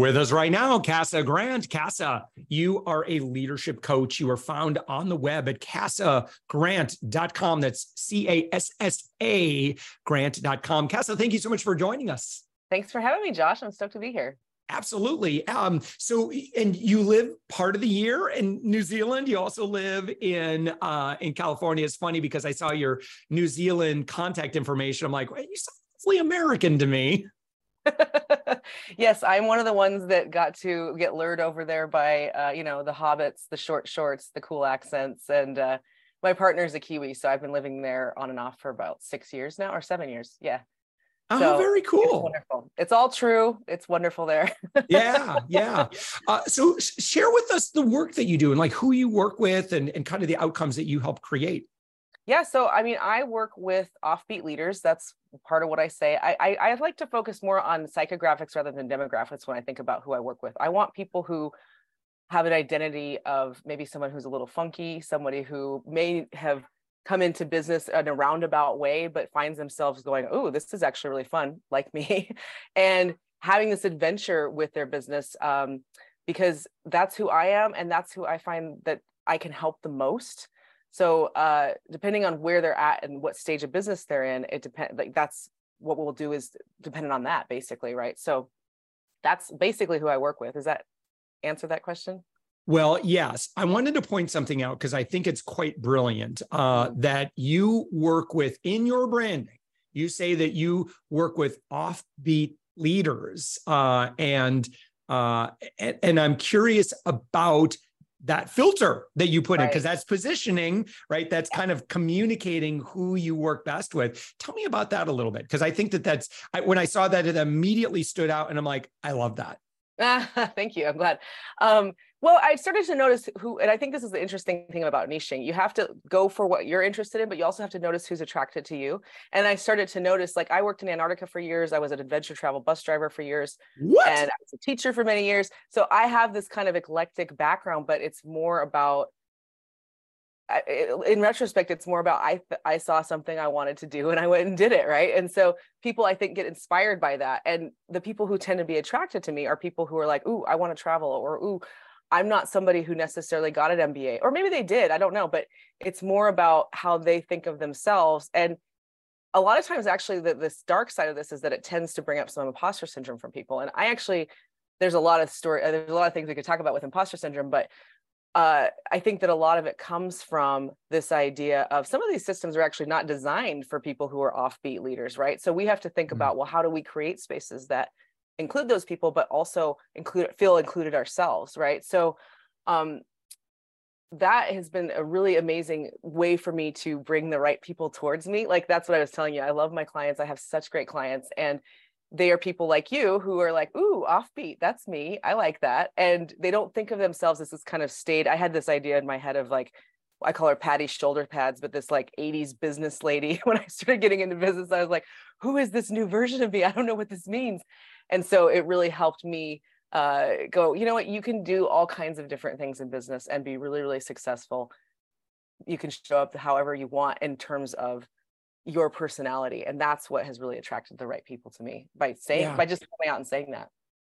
With us right now, Cassa Grant. Cassa, you are a leadership coach. You are found on the web at cassagrant.com. That's C A S S A grant.com. Cassa, thank you so much for joining us. Thanks for having me, Josh. I'm stoked to be here. Absolutely. Um, so, and you live part of the year in New Zealand. You also live in uh, in California. It's funny because I saw your New Zealand contact information. I'm like, well, you sound fully American to me. yes, I'm one of the ones that got to get lured over there by, uh, you know, the hobbits, the short shorts, the cool accents, and uh, my partner's a Kiwi, so I've been living there on and off for about six years now, or seven years. Yeah. Oh, so very cool. It's wonderful. It's all true. It's wonderful there. yeah, yeah. Uh, so share with us the work that you do and like who you work with and, and kind of the outcomes that you help create. Yeah, so I mean, I work with offbeat leaders. That's part of what I say. I, I, I like to focus more on psychographics rather than demographics when I think about who I work with. I want people who have an identity of maybe someone who's a little funky, somebody who may have come into business in a roundabout way, but finds themselves going, "Oh, this is actually really fun," like me, and having this adventure with their business um, because that's who I am, and that's who I find that I can help the most so uh, depending on where they're at and what stage of business they're in, it depends. Like that's what we'll do is dependent on that, basically, right? So that's basically who I work with. Does that answer that question? Well, yes. I wanted to point something out because I think it's quite brilliant uh, mm-hmm. that you work with in your branding. You say that you work with offbeat leaders, uh, and, uh, and and I'm curious about that filter that you put right. in because that's positioning right? That's kind of communicating who you work best with. Tell me about that a little bit because i think that that's I, when i saw that it immediately stood out and i'm like i love that thank you i'm glad um, well, I started to notice who, and I think this is the interesting thing about niching. You have to go for what you're interested in, but you also have to notice who's attracted to you. And I started to notice, like, I worked in Antarctica for years. I was an adventure travel bus driver for years, what? and I was a teacher for many years. So I have this kind of eclectic background, but it's more about. In retrospect, it's more about I I saw something I wanted to do and I went and did it right. And so people I think get inspired by that. And the people who tend to be attracted to me are people who are like, "Ooh, I want to travel," or "Ooh, I'm not somebody who necessarily got an MBA, or maybe they did, I don't know, but it's more about how they think of themselves. And a lot of times, actually, the, this dark side of this is that it tends to bring up some imposter syndrome from people. And I actually, there's a lot of story, uh, there's a lot of things we could talk about with imposter syndrome, but uh, I think that a lot of it comes from this idea of some of these systems are actually not designed for people who are offbeat leaders, right? So we have to think mm-hmm. about, well, how do we create spaces that include those people, but also include feel included ourselves, right? So um, that has been a really amazing way for me to bring the right people towards me. Like that's what I was telling you. I love my clients. I have such great clients, and they are people like you who are like, "Ooh, offbeat. That's me. I like that." And they don't think of themselves as this kind of state. I had this idea in my head of like, I call her Patty shoulder pads, but this like 80s business lady. When I started getting into business, I was like, who is this new version of me? I don't know what this means and so it really helped me uh, go you know what you can do all kinds of different things in business and be really really successful you can show up however you want in terms of your personality and that's what has really attracted the right people to me by saying yeah. by just coming out and saying that.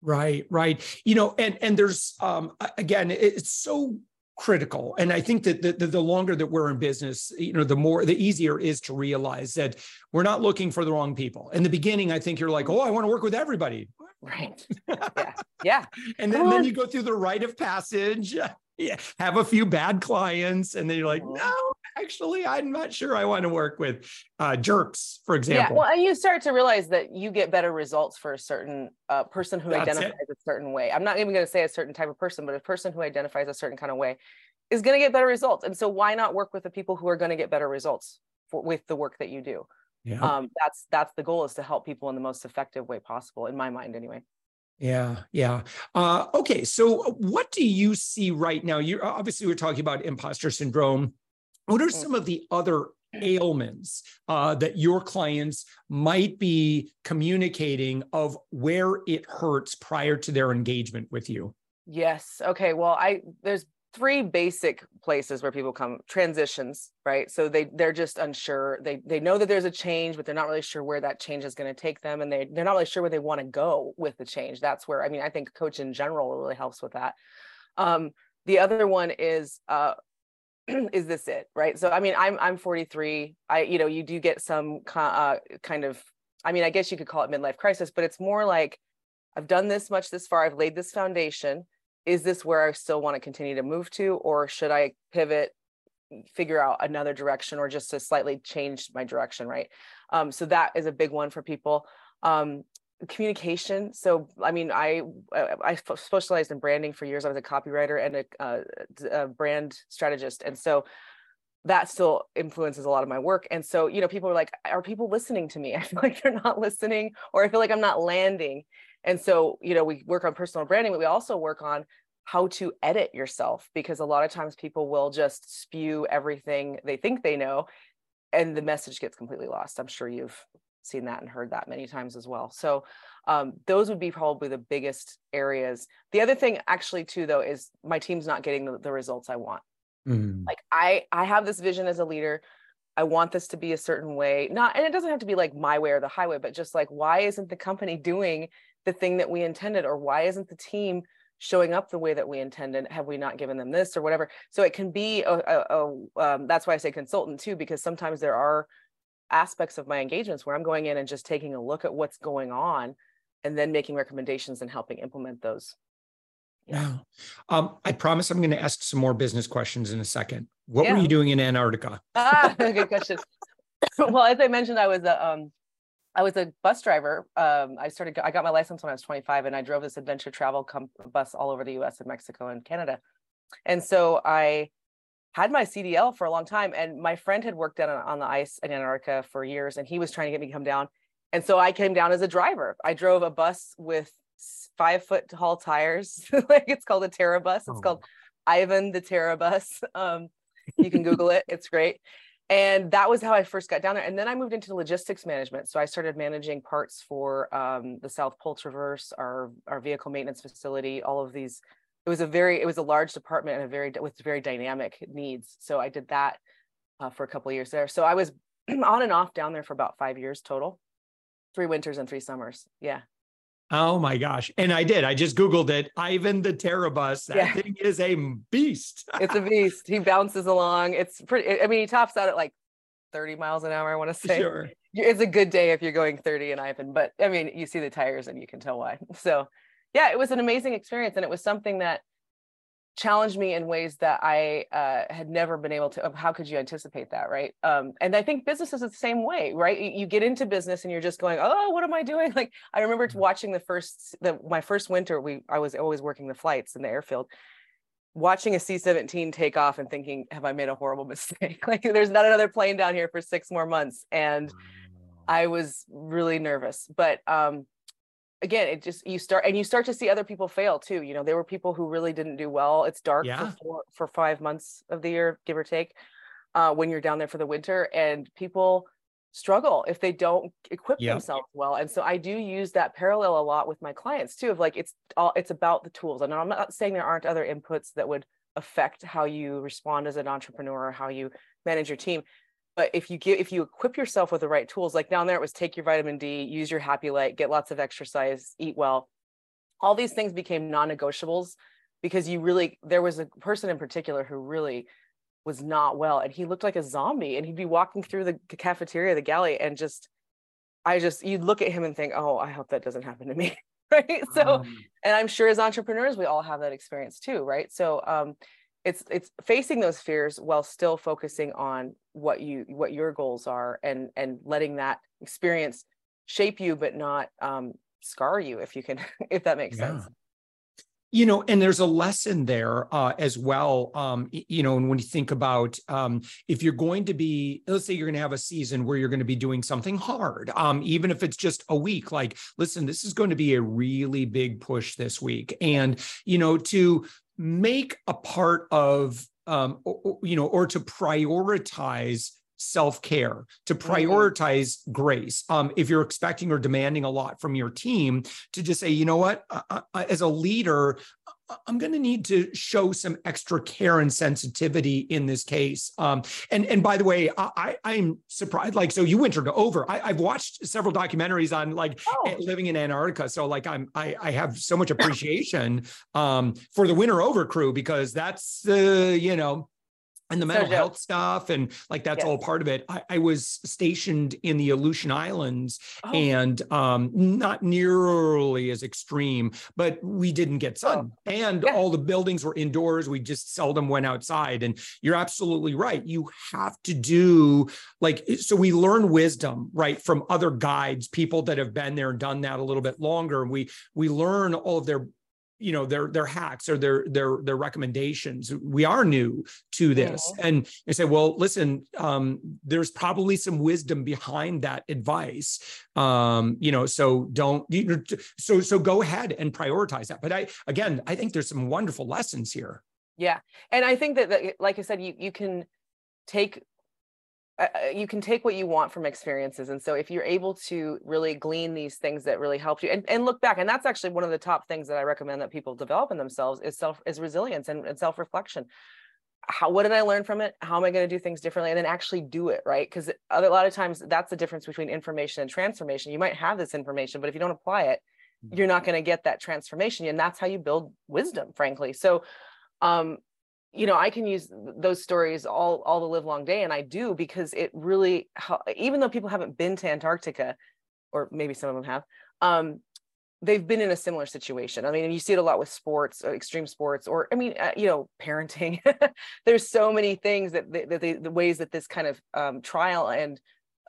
Right right. You know and and there's um again it's so critical and i think that the, the, the, longer that we're in business you know the more the easier is to realize that we're not looking for the wrong people. In the beginning i think you're like oh i want to work with everybody. Right. Yeah. Yeah. And then, then you go through the rite of passage yeah have a few bad clients and then you're like no actually, I'm not sure I want to work with uh, jerks, for example. Yeah, well, and you start to realize that you get better results for a certain uh, person who That's identifies a certain way. I'm not even going to say a certain type of person, but a person who identifies a certain kind of way is going to get better results. And so, why not work with the people who are going to get better results for, with the work that you do? Yeah. Um, that's that's the goal is to help people in the most effective way possible, in my mind, anyway. Yeah, yeah. Uh, okay, so what do you see right now? You obviously we're talking about imposter syndrome. What are Mm. some of the other ailments uh, that your clients might be communicating of where it hurts prior to their engagement with you? Yes. Okay. Well, I there's three basic places where people come transitions, right? So they they're just unsure. They they know that there's a change, but they're not really sure where that change is going to take them, and they they're not really sure where they want to go with the change. That's where I mean I think coach in general really helps with that. Um, the other one is uh, is this it, right? So I mean I'm I'm 43. I you know you do get some uh, kind of I mean I guess you could call it midlife crisis, but it's more like I've done this much this far. I've laid this foundation is this where I still want to continue to move to, or should I pivot, figure out another direction, or just to slightly change my direction, right? Um, so that is a big one for people. Um, communication. So, I mean, I I specialized in branding for years. I was a copywriter and a, uh, a brand strategist, and so that still influences a lot of my work. And so, you know, people are like, are people listening to me? I feel like they're not listening, or I feel like I'm not landing. And so, you know, we work on personal branding, but we also work on how to edit yourself because a lot of times people will just spew everything they think they know and the message gets completely lost. I'm sure you've seen that and heard that many times as well. So, um, those would be probably the biggest areas. The other thing, actually, too, though, is my team's not getting the, the results I want. Mm. Like, I I have this vision as a leader. I want this to be a certain way. Not, and it doesn't have to be like my way or the highway, but just like, why isn't the company doing the thing that we intended or why isn't the team showing up the way that we intended? Have we not given them this or whatever? So it can be a, a, a um, that's why i say consultant too because sometimes there are aspects of my engagements where i'm going in and just taking a look at what's going on and then making recommendations and helping implement those. Yeah. Um, i promise i'm going to ask some more business questions in a second. What Yeah. were you doing in antarctica? Ah good question well as i mentioned i was a um I was a bus driver. Um, I started. I got my license when I was 25, and I drove this adventure travel com- bus all over the U.S. and Mexico and Canada. And so I had my CDL for a long time, and my friend had worked on, on the ice in Antarctica for years, and he was trying to get me to come down. And so I came down as a driver. I drove a bus with five foot tall tires. like it's called a Terra bus. It's Oh. called Ivan the Terra bus. Um, you can Google it. It's great and that was how I first got down there. And then I moved into logistics management. So I started managing parts for um, the South Pole Traverse, our our vehicle maintenance facility, all of these. It was a very it was a large department and a very with very dynamic needs. So I did that uh, for a couple of years there. So I was on and off down there for about five years total, three winters and three summers. Yeah. Oh my gosh and i did i just googled it ivan the terrabus that Yeah. thing is a beast It's a beast. he bounces along. It's pretty. I mean, he tops out at like 30 miles an hour. I want to say. sure it's a good day if you're going 30 in Ivan, but I mean, you see the tires and you can tell why. So, yeah, it was an amazing experience, and it was something that challenged me in ways that I uh, had never been able to. How could you anticipate that, right? Um, and I think business is the same way, right? You, you get into business and you're just going, "Oh, what am I doing?" Like I remember Mm-hmm. watching the first, the my first winter. We I was always working the flights in the airfield. Watching a C-17 take off and thinking, "Have I made a horrible mistake?" like, there's not another plane down here for six more months, and I was really nervous. But um, again, it just you start and you start to see other people fail too. You know, there were people who really didn't do well. It's dark Yeah. for four, for five months of the year, give or take, uh, when you're down there for the winter, and people struggle if they don't equip Yep. themselves well. And so I do use that parallel a lot with my clients too. Of like it's all it's about the tools. And I'm not saying there aren't other inputs that would affect how you respond as an entrepreneur or how you manage your team but if you give if you equip yourself with the right tools like down there it was take your vitamin d use your happy light get lots of exercise eat well. All these things became non-negotiables because you really there was a person in particular who really was not well and he looked like a zombie and he'd be walking through the cafeteria the galley and just i just you'd look at him and think oh i hope that doesn't happen to me. Right? So Um, and i'm sure as entrepreneurs we all have that experience too right? So um it's it's facing those fears while still focusing on what you what your goals are and and letting that experience shape you but not um scar you if you can if that makes yeah. sense you know and there's a lesson there uh, as well um, you know and when you think about um, if you're going to be let's say you're going to have a season where you're going to be doing something hard um, even if it's just a week like listen this is going to be a really big push this week and you know to make a part of um, or, you know or to prioritize self-care to mm-hmm. prioritize mm-hmm. grace um, if you're expecting or demanding a lot from your team to just say you know what I, I, as a leader I'm going to need to show some extra care and sensitivity in this case. Um, and and by the way, I, I'm surprised. Like, so you winter go over. I, have watched several documentaries on like oh. living in Antarctica. So like, I'm I, I have so much appreciation um, for the winter over crew because that's uh, you know and the mental so health stuff and like that's yes. all part of it I, I, was stationed in the aleutian islands oh. and um, not nearly as extreme but we didn't get sun oh. and yeah. all the buildings were indoors we just seldom went outside and you're absolutely right you have to do like so we learn wisdom right from other guides people that have been there and done that a little bit longer we we learn all of their you know their their hacks or their their their recommendations. We are new to this. Yeah. and i say well listen um, there's probably some wisdom behind that advice. Um, you know so don't you know, so so go ahead and prioritize that. But i again i think there's some wonderful lessons here. Yeah. And i think that, that like i said you you can take you can take what you want from experiences and so if you're able to really glean these things that really helped you and, and look back and that's actually one of the top things that i recommend that people develop in themselves is self is resilience and, and self-reflection. How what did i learn from it? How am i going to do things differently? And then actually do it right? Because a lot of times that's the difference between information and transformation. You might have this information but if you don't apply it mm-hmm. you're not going to get that transformation and that's how you build wisdom frankly. So um you know i can use those stories all all the live long day and i do because it really even though people haven't been to antarctica or maybe some of them have um, they've been in a similar situation. I mean you see it a lot with sports uh, extreme sports or i mean uh, you know parenting. There's so many things that, the ways that this kind of um, trial and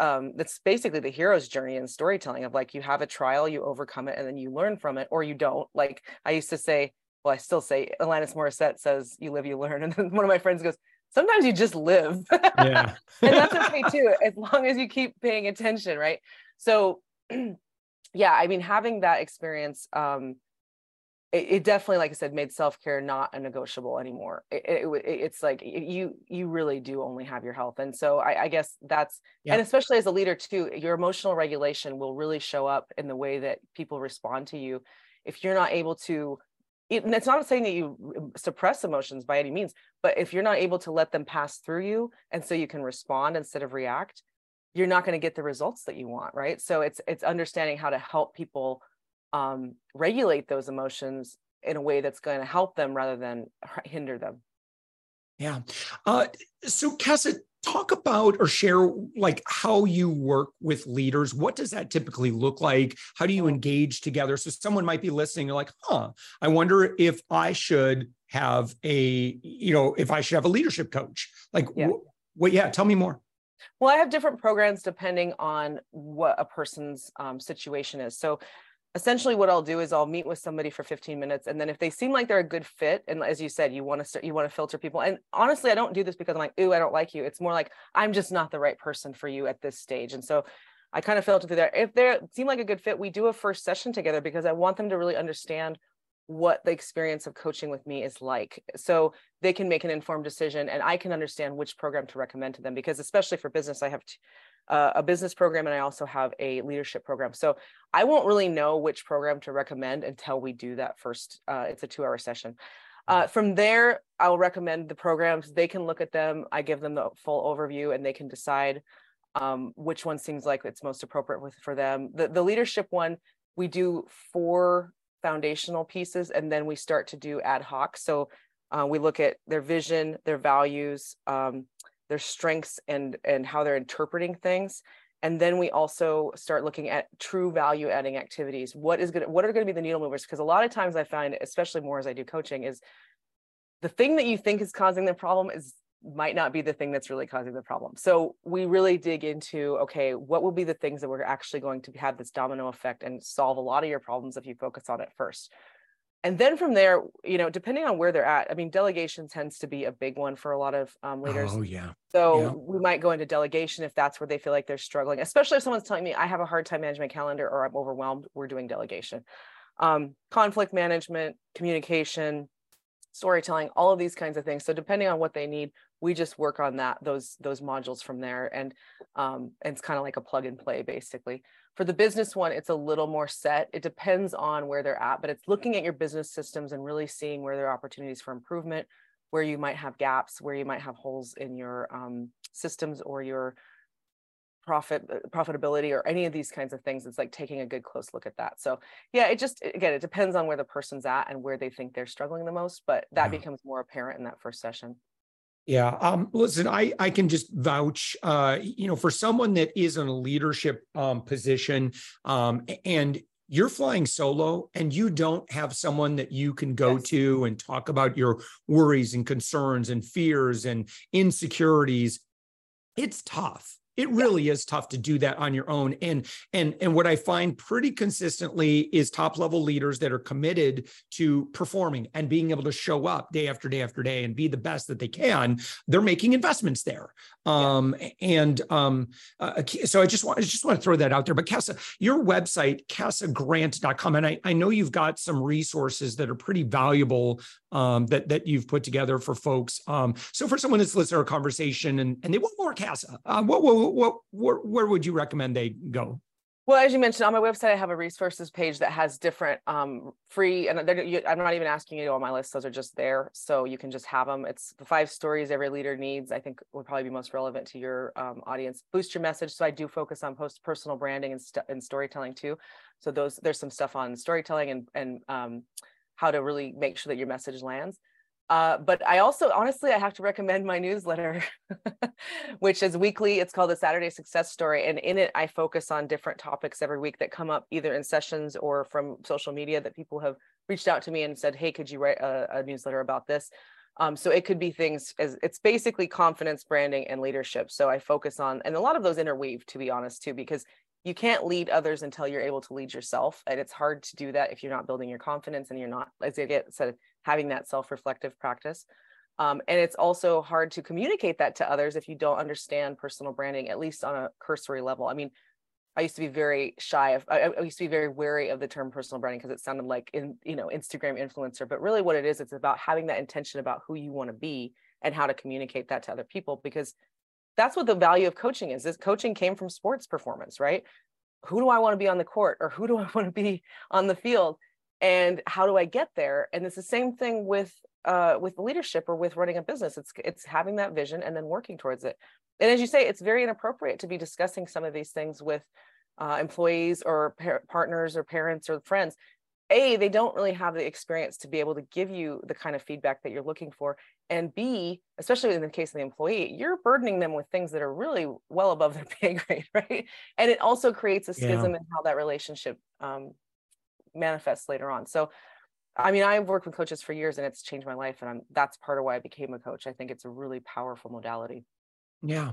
um, that's basically the hero's journey in storytelling of like you have a trial you overcome it and then you learn from it or you don't. Like i used to say well, I still say Alanis Morissette says, "You live, you learn," and then one of my friends goes, "Sometimes you just live." Yeah, and that's okay too, as long as you keep paying attention, right? So, yeah, I mean, having that experience, um, it, it definitely, like I said, made self care not a negotiable anymore. It, it, it's like you you really do only have your health, and so I, I guess that's yeah. and especially as a leader too, your emotional regulation will really show up in the way that people respond to you. If you're not able to it's not saying that you um, suppress emotions by any means, but if you're not able to let them pass through you and so you can respond instead of react, you're not going to get the results that you want, right? So it's it's understanding how to help people um, regulate those emotions in a way that's going to help them rather than hinder them. Yeah. Uh, so, Kessa, talk about or share like how you work with leaders. What does that typically look like? How do you engage together? So someone might be listening you're like huh i wonder if i should have a you know if i should have a leadership coach. Like yeah. what wh- yeah tell me more. Well i have different programs depending on what a person's um, situation is. So essentially what I'll do is I'll meet with somebody for 15 minutes and then if they seem like they're a good fit and as you said you want to you want to filter people and honestly I don't do this because I'm like ooh I don't like you. It's more like I'm just not the right person for you at this stage. And so I kind of filter through there. If they seem like a good fit we do a first session together because I want them to really understand what the experience of coaching with me is like so they can make an informed decision and I can understand which program to recommend to them because especially for business I have uh, a business program and I also have a leadership program. So I won't really know which program to recommend until we do that first. Uh, it's a two hour session. Uh, mm-hmm. from there, I'll recommend the programs. They can look at them. I give them the full overview and they can decide um, which one seems like it's most appropriate with, for them. The, the leadership one, we do four foundational pieces and then we start to do ad hoc. So uh, we look at their vision, their values, um, their strengths and and how they're interpreting things and then we also start looking at true value adding activities what is going what are going to be the needle movers because a lot of times i find especially more as i do coaching is the thing that you think is causing the problem is might not be the thing that's really causing the problem. So we really dig into okay, what will be the things that we're actually going to have this domino effect and solve a lot of your problems if you focus on it first. And then from there, you know, depending on where they're at, I mean, delegation tends to be a big one for a lot of um, leaders. Oh, yeah. So yeah. we might go into delegation if that's where they feel like they're struggling, especially if someone's telling me I have a hard time managing my calendar or I'm overwhelmed, we're doing delegation. Um, conflict management, communication, storytelling, all of these kinds of things. So depending on what they need, we just work on that those those modules from there, and um, and it's kind of like a plug and play basically. For the business one, it's a little more set. It depends on where they're at, but it's looking at your business systems and really seeing where there are opportunities for improvement, where you might have gaps, where you might have holes in your um, systems or your profit uh, profitability or any of these kinds of things it's like taking a good close look at that so yeah it just again it depends on where the person's at and where they think they're struggling the most but that yeah. becomes more apparent in that first session yeah. Um, listen, I, I can just vouch, uh, you know, for someone that is in a leadership um, position um, and you're flying solo and you don't have someone that you can go yes. to and talk about your worries and concerns and fears and insecurities, it's tough it really yeah. is tough to do that on your own and and and what i find pretty consistently is top level leaders that are committed to performing and being able to show up day after day after day and be the best that they can they're making investments there um yeah. and um uh, so i just want i just want to throw that out there but Cassa your website cassagrant.com and i i know you've got some resources that are pretty valuable um that that you've put together for folks um so for someone that's listening to our conversation and and they want more Cassa uh, what, what what where, where would you recommend they go? Well, as you mentioned on my website, I have a resources page that has different um, free, and I'm not even asking you to on my list; those are just there, so you can just have them. It's the five stories every leader needs. I think would probably be most relevant to your um, audience. Boost your message. So I do focus on post personal branding and, st- and storytelling too. So those there's some stuff on storytelling and and um, how to really make sure that your message lands. Uh, but I also, honestly, I have to recommend my newsletter, which is weekly. It's called the Saturday Success Story. And in it, I focus on different topics every week that come up either in sessions or from social media that people have reached out to me and said, Hey, could you write a, a newsletter about this? Um, so it could be things as it's basically confidence, branding, and leadership. So I focus on, and a lot of those interweave, to be honest, too, because you can't lead others until you're able to lead yourself. And it's hard to do that if you're not building your confidence and you're not, as I get said, having that self-reflective practice. Um, and it's also hard to communicate that to others if you don't understand personal branding, at least on a cursory level. I mean, I used to be very shy of, I, I used to be very wary of the term personal branding because it sounded like in, you know, Instagram influencer, but really what it is, it's about having that intention about who you want to be and how to communicate that to other people, because that's what the value of coaching is. This coaching came from sports performance, right? Who do I want to be on the court or who do I want to be on the field? and how do i get there and it's the same thing with uh, with leadership or with running a business it's it's having that vision and then working towards it and as you say it's very inappropriate to be discussing some of these things with uh, employees or par- partners or parents or friends a they don't really have the experience to be able to give you the kind of feedback that you're looking for and b especially in the case of the employee you're burdening them with things that are really well above their pay grade right and it also creates a schism yeah. in how that relationship um, manifests later on. So, I mean, I've worked with coaches for years and it's changed my life. And I'm, that's part of why I became a coach. I think it's a really powerful modality. Yeah.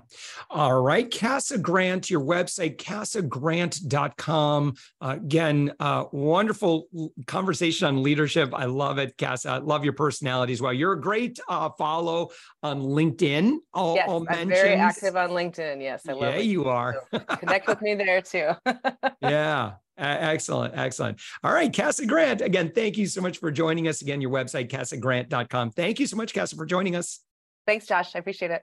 All right. Cassa Grant, your website, cassagrant.com. Uh, again, uh, wonderful conversation on leadership. I love it, Cassa. I love your personality as well. You're a great uh, follow on LinkedIn. All, yes, all I'm very active on LinkedIn. Yes, I love Yeah, you are. Connect with me there too. yeah. Excellent. Excellent. All right. Cassa Grant, again, thank you so much for joining us. Again, your website, cassagrant.com. Thank you so much, Cassa, for joining us. Thanks, Josh. I appreciate it.